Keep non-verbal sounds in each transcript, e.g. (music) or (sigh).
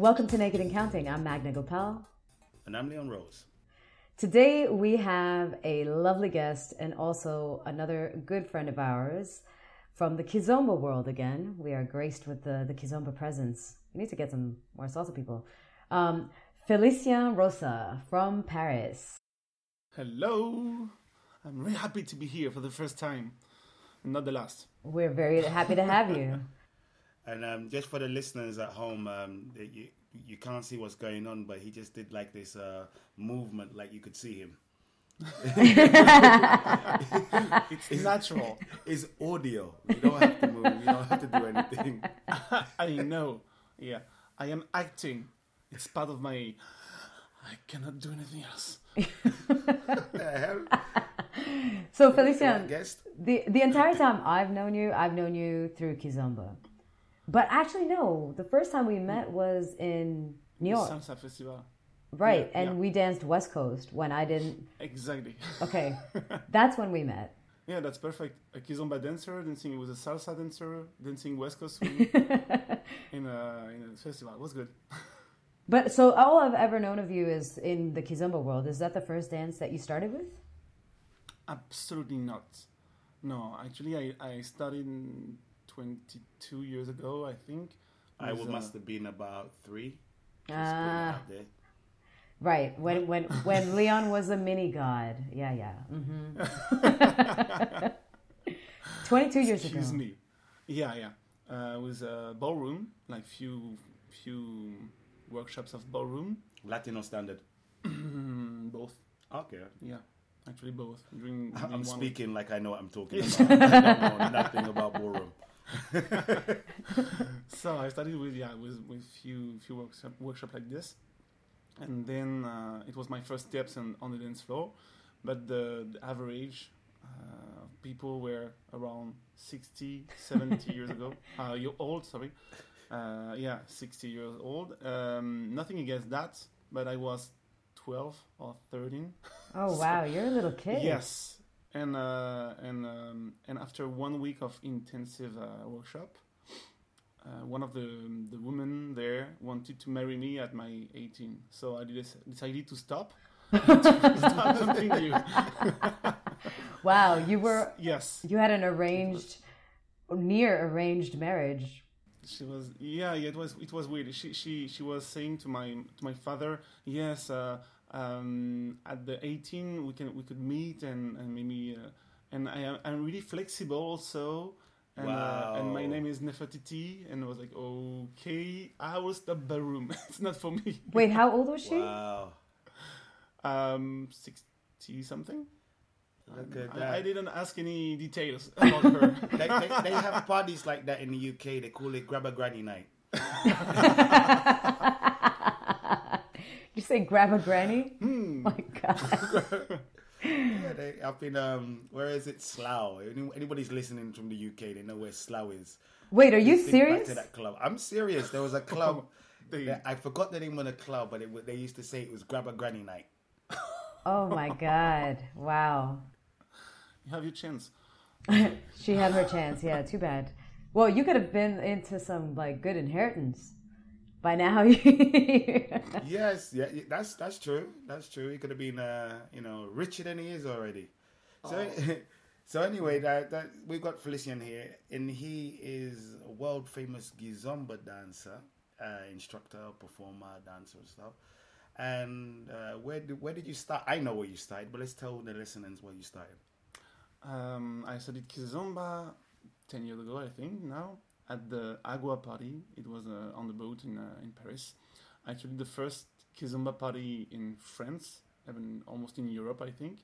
Welcome to Naked and Counting. I'm Magna Gopal. And I'm Leon Rose. Today we have a lovely guest and also another good friend of ours from the Kizomba world again. We are graced with the, the Kizomba presence. We need to get some more salsa people. Um, Felicien Rosa from Paris. Hello. I'm really happy to be here for the first time, not the last. We're very happy to have you. (laughs) And um, just for the listeners at home, um, you you can't see what's going on, but he just did like this uh, movement, like you could see him. (laughs) It's natural. It's audio. You don't have to move. You don't have to do anything. (laughs) I know. Yeah, I am acting. It's part of my. I cannot do anything else. the hell? So, Right, Felicien, guest? the, the entire time I've known you, I've known you through Kizomba. But actually, no, the first time we met was in New York. Salsa festival. Right, Yeah, and yeah. we danced West Coast when I didn't. Exactly. (laughs) Okay, that's when we met. yeah, that's perfect. A kizomba dancer dancing with a salsa dancer dancing West Coast (laughs) in a in a festival. It was good. (laughs) But so all I've ever known of you is in the Kizomba world. Is that the first dance that you started with? Absolutely not. No, actually, I I started 22 years ago, I think. I with, would, uh, must have been about three. Just putting it Ah, right. When when when Leon was a mini god. Yeah, yeah. hmm (laughs) Twenty-two years ago. Excuse me. Yeah, yeah. Uh, with a ballroom, like few few workshops of ballroom. Latino standard. Mm, (clears throat) both. Okay. Yeah, actually both. During, (laughs) during I'm one speaking like I know what I'm talking about. I don't know nothing about ballroom. (laughs) So I started with yeah with with few few workshop workshop like this, and then uh, it was my first steps on, on the dance floor, but the, the average uh, people were around 60, 70 (laughs) years ago. Uh, you're old, sorry. Uh, yeah, 60 years old. Um, nothing against that, but I was 12 or 13. Oh wow, you're a little (laughs) kid. Yes, and uh, and um, and after one week of intensive uh, workshop, uh, one of the the women there wanted to marry me at my 18. So I decided to stop. (laughs) to something new. (laughs) Wow, you were Yes, you had an arranged, near arranged marriage. she was. Yeah, yeah, it was. It was weird. She she she was saying to my to my father, yes, uh, um, at the 18 we can we could meet and and maybe uh, and I am I'm really flexible also. And, uh, and my name is Nefertiti, and I was like, okay, I will stop the room. (laughs) it's not for me. Wait, how old was she? Wow. Um, sixty something. Look at I, that. I didn't ask any details (laughs) about her. they, they, they have parties like that in the UK. They call it Grab a Granny Night. (laughs) you say grab a granny? Hmm. My God. (laughs) Yeah, they up in um, where is it? Slough. Any, anybody's listening from the UK, they know where Slough is. Wait, are you Think serious? to that club. I'm serious. There was a club. (laughs) That- I forgot the name of the club, but it, they used to say it was Grab a Granny Night. Oh my (laughs) God! Wow. you have your chance. She had her chance. Yeah, too bad. Well, you could have been into some like good inheritance by now. (laughs) yes, yeah, that's that's true. That's true. He could have been, uh, you know, richer than he is already. So, (laughs) so anyway, that, that we've got Felicien here, and he is a world famous Kizomba dancer, uh, instructor, performer, dancer, and stuff. And uh, where did, where did you start? I know where you started, but let's tell the listeners where you started. Um, I studied kizomba ten years ago, I think. Now at the Agua party, it was uh, on the boat in uh, in Paris. Actually, the first kizomba party in France, even almost in Europe, I think.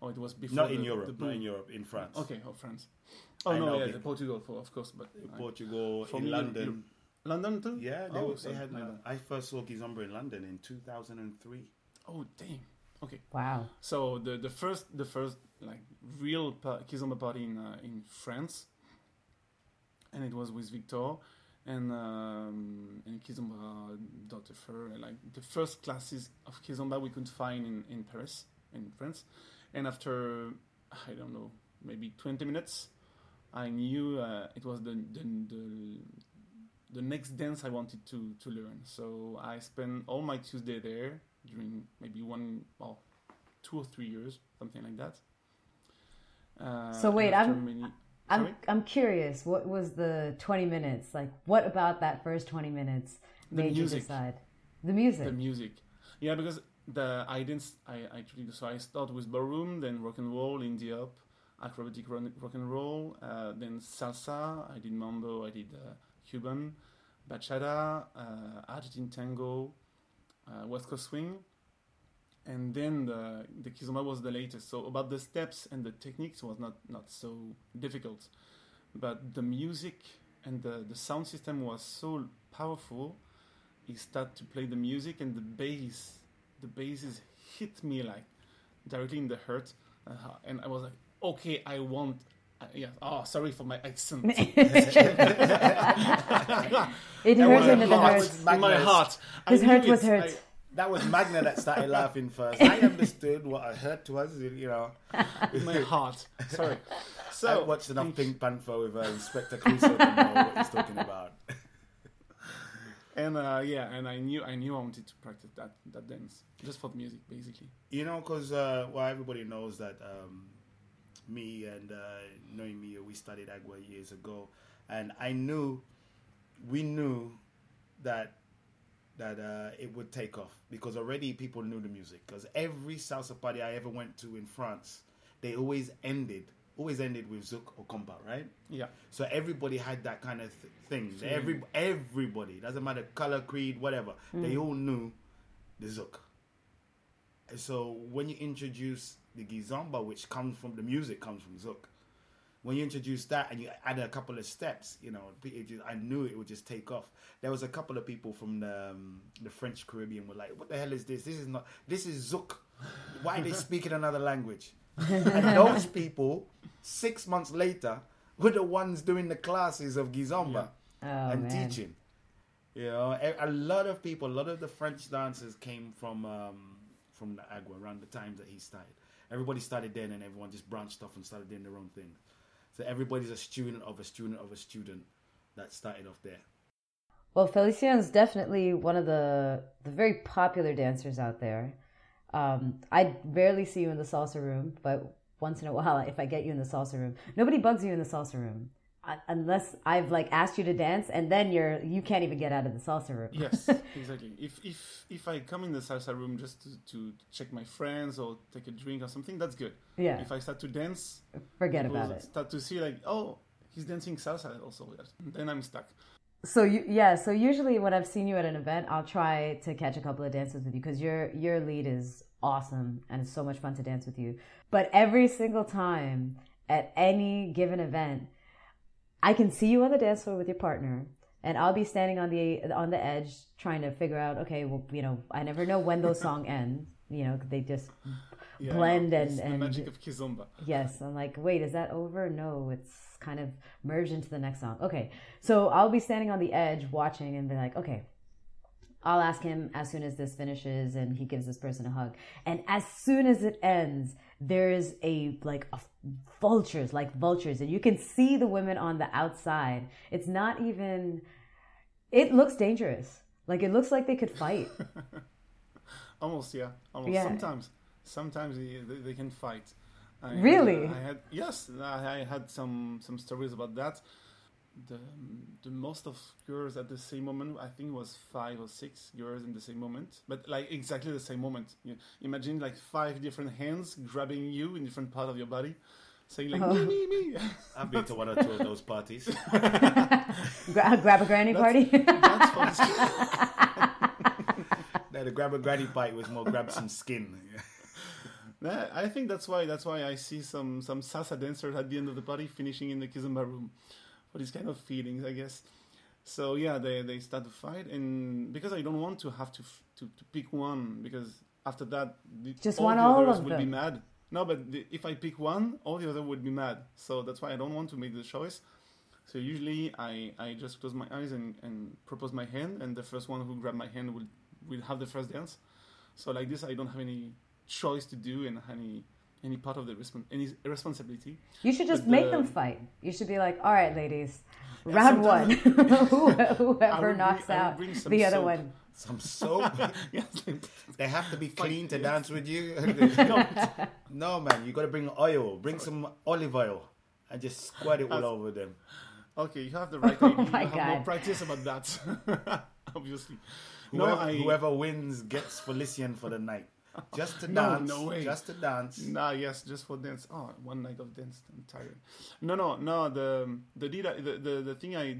Oh, it was before. Not in Europe, the not in Europe, in France. Okay, oh France. Oh I no, know yeah, the Portugal, for, of course, but I- Portugal, For in London. you- London too. Yeah, they, Oh, were- so they had. my Uh. I first saw Kizomba in London in 2003. Oh dang. Okay. wow. So the the first the first like real pa- kizomba party in uh, in France, and it was with Victor and um, and kizomba Dr. Fur, like the first classes of kizomba we could find in in Paris in France, and after I don't know maybe twenty minutes, I knew uh, it was the the, the the next dance I wanted to to learn. So I spent all my Tuesday there during maybe one, well, two or three years, something like that. Uh, so wait, I'm many, I'm I'm curious. What was the twenty minutes like? What about that first twenty minutes made you decide the music? The music, yeah, because the I didn't I actually so I started with ballroom, then rock and roll, indie up, acrobatic rock and roll, uh, then salsa. I did mambo. I did uh, Cuban, bachata, uh, Argentine tango, uh, West Coast swing, and then the the kizomba was the latest. So about the steps and the techniques was not not so difficult, but the music and the the sound system was so powerful. He started to play the music and the bass, the basses hit me like directly in the heart, uh, and I was like, okay, I want. Uh, yeah. Oh, sorry for my accent. (laughs) (laughs) it hurts into the heart. In my heart. His heart was hurt. That was Magna that started laughing first. I understood what I heard to us, you know. With (laughs) my heart. Sorry. So (laughs) I watched enough Pink Panther with uh, Inspector Clouseau to know what he's talking about. (laughs) and uh, yeah, and I knew I knew I wanted to practice that that dance just for the music, basically. You know, because uh, well, everybody knows that um, me and uh, knowing me, we studied Agua years ago, and I knew, we knew that that uh, it would take off because already people knew the music. Because every salsa party I ever went to in France, they always ended always ended with zouk or compa, right? Yeah. So everybody had that kind of th- thing. Mm. Every everybody doesn't matter color, creed, whatever. Mm. They all knew the zouk. So when you introduce the kizomba, which comes from the music, comes from zouk when you introduce that and you add a couple of steps, you know, just, I knew it would just take off. There was a couple of people from the um, the French Caribbean were like, "What the hell is this? This is not. This is Zouk. Why are they (laughs) speaking another language?" (laughs) and those people, six months later, were the ones doing the classes of Kizomba yeah. oh, and man. teaching. You know, a, a, lot of people, a lot of the French dancers came from um, from the Agua around the time that he started. Everybody started then, and everyone just branched off and started doing their own thing. So everybody's a student of a student of a student that started off there. Well, Felicien is definitely one of the the very popular dancers out there. Um, I rarely see you in the salsa room, but once in a (laughs) while, if I get you in the salsa room, nobody bugs you in the salsa room unless I've like asked you to dance, and then you're you can't even get out of the salsa room. yes, (laughs) exactly. If if if I come in the salsa room just to, to check my friends or take a drink or something, that's good. Yeah. If I start to dance, forget about it. Start to see like, oh, he's dancing salsa also. Then I'm stuck. So you, yeah, so usually when I've seen you at an event, I'll try to catch a couple of dances with you because your your lead is awesome and it's so much fun to dance with you. But every single time at any given event I can see you on the dance floor with your partner, and I'll be standing on the on the edge trying to figure out. Okay, well, you know, I never know when those song (laughs) ends. You know, they just yeah, blend and and magic of kizomba. Yes, I'm like, wait, is that over? No, it's kind of merged into the next song. Okay, so I'll be standing on the edge watching and be like, okay, I'll ask him as soon as this finishes and he gives this person a hug. And as soon as it ends, there's a like a vultures, like vultures, and you can see the women on the outside. It's not even it looks dangerous. Like it looks like they could fight. (laughs) Almost, yeah. Almost. Yeah. Sometimes, sometimes they, they, they can fight. I really? I had yes, I had some some stories about that the the most of girls at the same moment I think was five or six girls in the same moment, but like exactly the same moment. You imagine like five different hands grabbing you in different part of your body, saying like oh. me me me. I've been to one or (laughs) two of those parties. (laughs) Gra- grab a granny that's, party. (laughs) that's no, the grab a granny party was more grab some skin. I think that's why that's why I see some some salsa dancers at the end of the party finishing in the kizomba room for these kind of feelings, I guess. So yeah, they they start to fight, and because I don't want to have to to, to pick one, because after that, the, just all one the all others would them. be mad. No, but the, if I pick one, all the other would be mad. So that's why I don't want to make the choice. So usually I, I just close my eyes and, and propose my hand, and the first one who grab my hand will will have the first dance. So like this, I don't have any choice to do and any any part of the respon- any responsibility. You should just But make the- them fight. You should be like, all right, ladies, round one. (laughs) (laughs) Whoever knocks bring- out bring some the other one. Some soap. (laughs) yes, they have to be clean to yes. dance with you. no, man, you got to bring oil. Bring some olive oil and just squirt it all over them. okay, you have the oh right idea. Oh my you have more God. practice about that, obviously. Whoever, no, I, whoever wins gets Felicien for the night. Just to (laughs) No, dance. no way. Just to dance. Nah, yes, just for dance. Oh, one night of dance. I'm tired. No, no, no. The the did I, the, the the thing I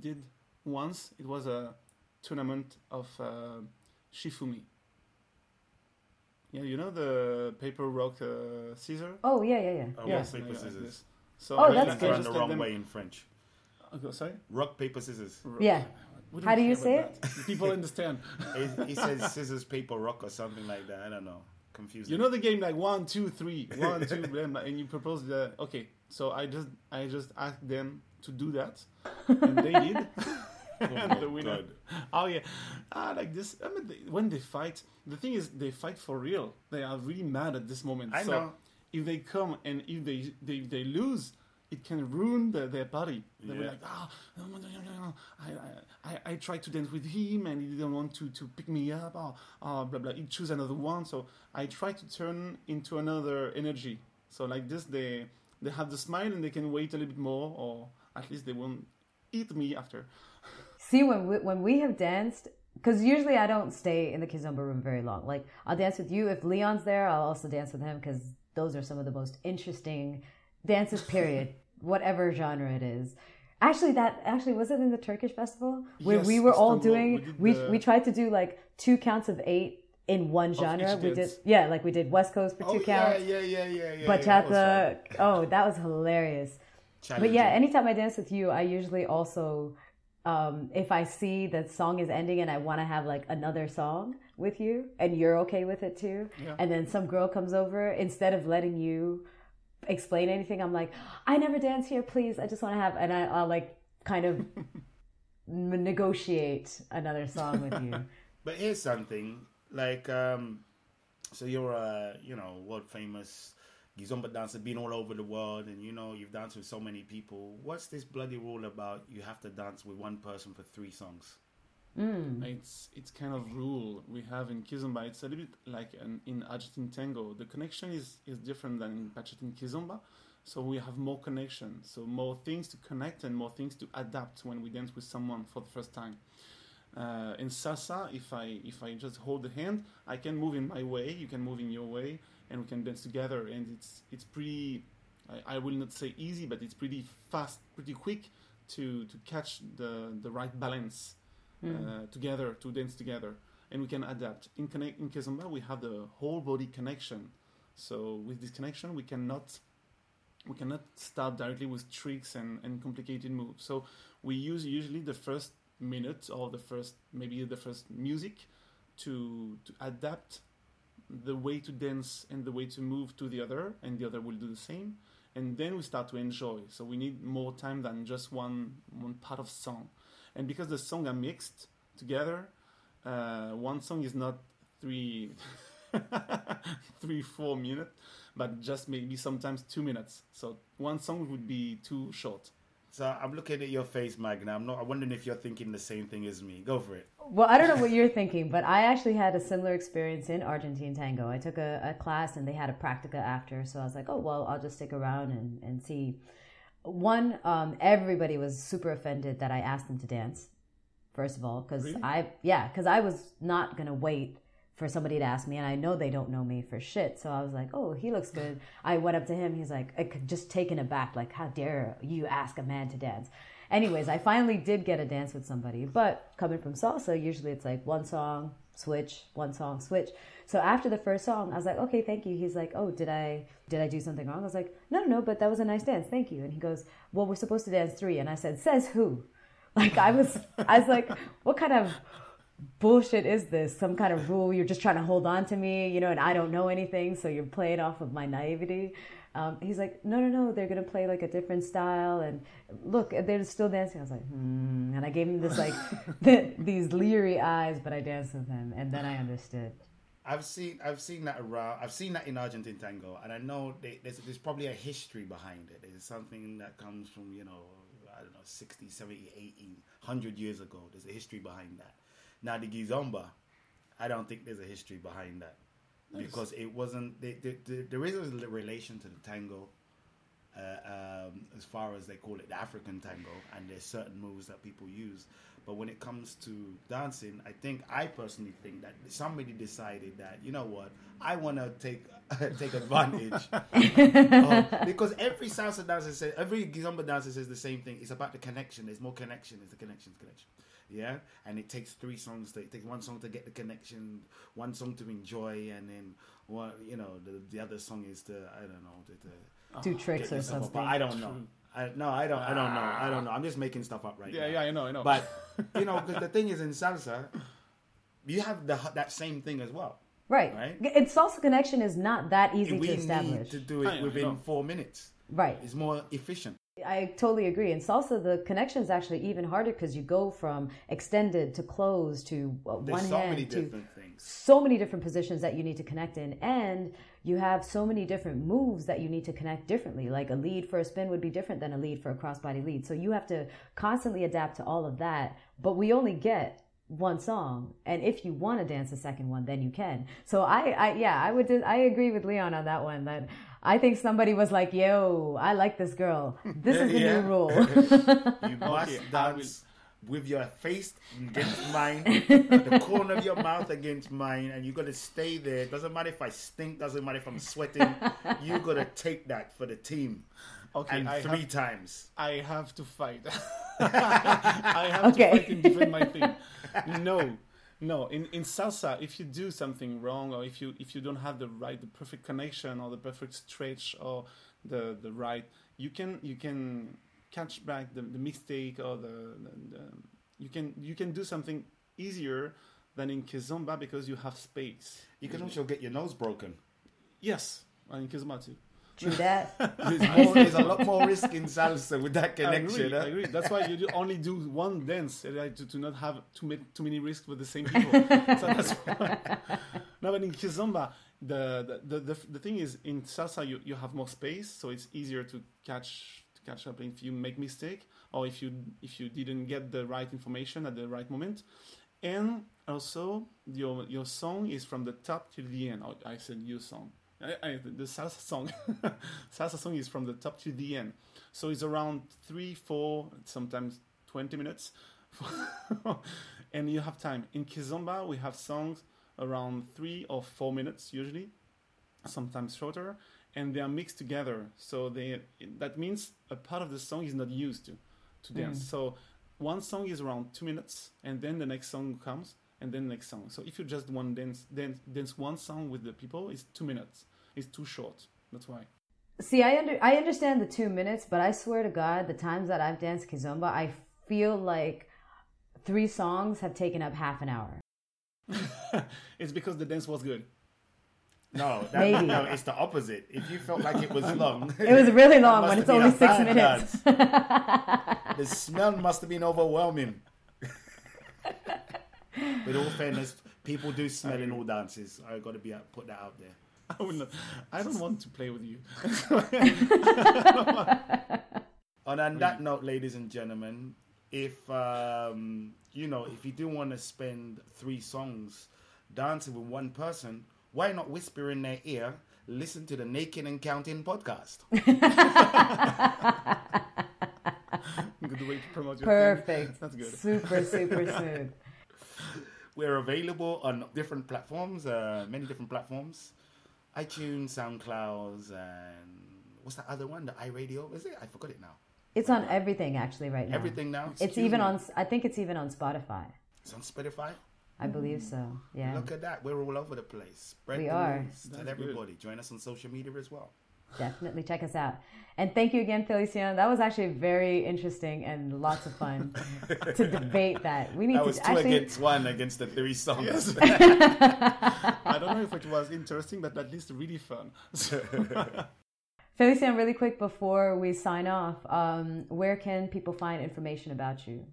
did once. It was a tournament of uh, Shifumi. Yeah, you know the paper rock uh, scissor. Oh, yeah, yeah, yeah. Oh, yeah. rock, paper, like scissors. this. So Oh, I that's just- good. Run the wrong them- way in French. Oh, sorry. Rock, paper, scissors. Yeah. We don't How do you say it? People understand. (laughs) he, he says scissors, paper, rock, or something like that. I don't know. Confusing. You know the game like one, two, three, one, two, (laughs) blam, and you propose the okay. So I just I just asked them to do that, and they did. (laughs) and the winner. God. Oh yeah, ah, like this. I mean, they, when they fight, the thing is they fight for real. They are really mad at this moment. I so know. if they come and if they they, they lose, it can ruin the, their body. They'll be Yeah. like, ah, no, no, no, no, no. I, I, I, I tried to dance with him and he didn't want to, to pick me up. Or, or blah blah. He choose another one. So I try to turn into another energy. So like this, they they have the smile and they can wait a little bit more, or at least they won't eat me after. (laughs) See, when we, when we have danced, because usually I don't stay in the Kizomba room very long. Like, I'll dance with you. If Leon's there, I'll also dance with him because those are some of the most interesting dances, period, (laughs) whatever genre it is. Actually, that actually was it in the Turkish festival where Yes, we were all doing. We the- we tried to do like two counts of eight in one genre. We did yeah, like we did West Coast for Oh, two yeah, counts, yeah, yeah, yeah, yeah. that was bachata. oh, that was hilarious. But yeah, anytime I dance with you, I usually also, um, if I see that song is ending and I want to have like another song with you, and you're okay with it too, Yeah. and then some girl comes over, instead of letting you explain anything, I'm like, I never dance here, please. I just want to have, and I, I'll like kind of (laughs) negotiate another song with you. (laughs) But here's something like, um, so you're a you know world famous Kizomba dancer, been all over the world, and you know you've danced with so many people. What's this bloody rule about? You have to dance with one person for three songs. It's it's kind of rule we have in kizomba. It's a little bit like an, in Argentine tango. The connection is, is different than in Argentine kizomba, so we have more connection, so more things to connect and more things to adapt when we dance with someone for the first time. Uh, in salsa, if I if I just hold the hand, I can move in my way, you can move in your way, and we can dance together. And it's it's pretty. I, I will not say easy, but it's pretty fast, pretty quick to to catch the the right balance uh, together to dance together, and we can adapt. In connect in kizomba, we have the whole body connection. So with this connection, we cannot we cannot start directly with tricks and, and complicated moves. So we use usually the first minute or the first maybe the first music to to adapt the way to dance and the way to move to the other, and the other will do the same. And then we start to enjoy. So we need more time than just one one part of song. And because the songs are mixed together, uh, one song is not three, (laughs) three four minutes, but just maybe sometimes two minutes. So one song would be too short. So I'm looking at your face, Magna. I'm not. I'm wondering if you're thinking the same thing as me. Go for it. Well, I don't know what you're thinking, but I actually had a similar experience in Argentine tango. I took a, a class and they had a practica after, so I was like, oh well, I'll just stick around and, and see. One, um, everybody was super offended that I asked them to dance. First of all, because Really? I yeah, because I was not gonna wait for somebody to ask me, and I know they don't know me for shit. So I was like, oh, he looks good. I went up to him. He's like, just taken aback, like, how dare you ask a man to dance? Anyways, I finally did get a dance with somebody, but coming from salsa, usually it's like one song, switch, one song, switch. So after the first song, I was like, okay, thank you. He's like, oh, did I did I do something wrong? I was like, no, no, no, but that was a nice dance, thank you. And he goes, well, we're supposed to dance three, and I said, says who? (laughs) Like I was, I was like, what kind of bullshit is this? Some kind of rule? You're just trying to hold on to me, you know, and I don't know anything, so you're playing off of my naivety. Um, he's like, no, no, no, they're gonna play like a different style, and look, they're still dancing. I was like, hmm, and I gave him this like (laughs) th- these leery eyes, but I danced with him, and then I understood. I've seen I've seen that around. I've seen that in Argentine tango, and I know they, there's there's probably a history behind it. There's something that comes from you know I don't know 60, 70, 80, 100 years ago. There's a history behind that. Now the Kizomba, I don't think there's a history behind that Nice. because it wasn't. The, the, the, there is a relation to the tango. Uh, um, as far as they call it the African tango, and there's certain moves that people use. But when it comes to dancing, I think I personally think that somebody decided that you know what I want to take (laughs) take advantage (laughs) of, because every salsa dancer says every kizomba dancer says the same thing. It's about the connection. There's more connection. There's the connection, connection. Yeah, and it takes three songs. To, it takes one song to get the connection, one song to enjoy, and then one. You know, the the other song is to I don't know to, to Do oh. tricks or yourself up. something. But I don't know. I, no, I don't. I don't know. I don't know. I'm just making stuff up right Yeah, now. yeah, I know, I know. But (laughs) you know, 'cause the thing is in salsa, you have the that same thing as well. Right. Right. And salsa connection is not that easy we to establish. need to do it within four minutes. Right. It's more efficient. I totally agree. In salsa, the connection is actually even harder because you go from extended to closed to uh, one so hand many to things. so many different positions that you need to connect in. And you have so many different moves that you need to connect differently. Like a lead for a spin would be different than a lead for a crossbody lead. So you have to constantly adapt to all of that. But we only get one song. And if you want to dance a second one then you can. So i, I yeah i would i agree with leon on that one that i think somebody was like yo i like this girl this is the Yeah. new rule (laughs) You (laughs) must Okay, I will- dance with your face against (laughs) mine, the corner of your mouth against mine, and you got to stay there. Doesn't matter if I stink. Doesn't matter if I'm sweating. you got to take that for the team, okay, and I three have, times. I have to fight. I have Okay. to fight and defend my thing. No, no. In in salsa, if you do something wrong, or if you if you don't have the right, the perfect connection, or the perfect stretch, or the the right, you can you can catch back the, the mistake or the, the, the you can you can do something easier than in kizomba because you have space. You can also get your nose broken. Yes, and in kizomba too. True that (laughs) There's, more, there's a lot more risk in salsa with that I connection. agree, I agree. That's why you do only do one dance uh, like, to, to not have too many, too many risks with the same people. (laughs) so that's why. No, but in kizomba, the, the, the, the, the thing is in salsa you, you have more space, so it's easier to catch to catch up if you make mistake or if you if you didn't get the right information at the right moment. And also your your song is from the top to the end. I said your song. Eh, eh, I, I, the salsa song, (laughs) salsa song is from the top to the end. So it's around three, four, sometimes twenty minutes, (laughs) and you have time. In kizomba, we have songs around three or four minutes usually, sometimes shorter, and they are mixed together. So they that means a part of the song is not used to to dance. Hmm. So one song is around two minutes, and then the next song comes, and then the next song. So if you just want dance dance dance one song with the people, it's two minutes. It's too short. That's why. See, I under I understand the two minutes, but I swear to God, the times that I've danced kizomba, I feel like three songs have taken up half an hour. (laughs) it's because the dance was good. No, that, Maybe. no, it's the opposite. If you felt like it was (laughs) long, It was really (laughs) long must when have only six minutes. the smell must have been overwhelming. With all fairness, people do smell in all dances. I got to be put that out there. I would not. I don't want to play with you. And (laughs) on that note, ladies and gentlemen, if um, you know, if you do want to spend three songs dancing with one person, why not whisper in their ear? Listen to the Naked and Counting podcast. (laughs) good way to promote your thing. Perfect. That's good. Super, super (laughs) smooth. We're available on different platforms, uh, many different platforms, iTunes, SoundClouds, and what's that other one? The iRadio, is it? I forgot it now. It's on everything actually right now. Everything now. It's even me. on. I think it's even on Spotify. It's on Spotify. I believe so. Yeah. Look at that. We're all over the place. Spread We the are. news. Tell That's everybody. Join us on social media as well. Definitely check us out. And thank you again, Feliciano. That was actually very interesting and lots of fun (laughs) to debate that. We need That was to two actually. against one against the three songs. (laughs) I don't know if it was interesting, but at least really fun. (laughs) Feliciano, really quick before we sign off, um, where can people find information about you?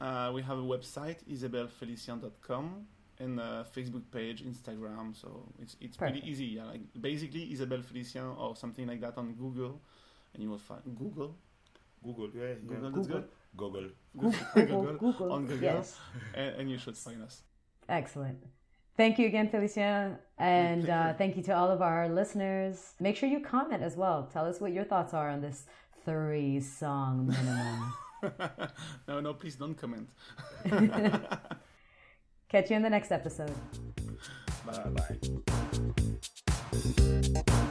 Uh, we have a website, isabelfelician.com, and uh, Facebook page, Instagram. So it's it's Perfect. pretty easy. Yeah, like basically Isabelle Felicien or something like that on Google, and you will find Google. Google, yeah, yeah. Google, that's Google. good. (laughs) Google. Google, Google, on Google, Yes. and, and you should find us. Excellent. Thank you again, Felicien. And uh, thank you to all of our listeners. Make sure you comment as well. Tell us what your thoughts are on this three song minimum. (laughs) no, no, please don't comment. (laughs) Catch you in the next episode. Bye bye.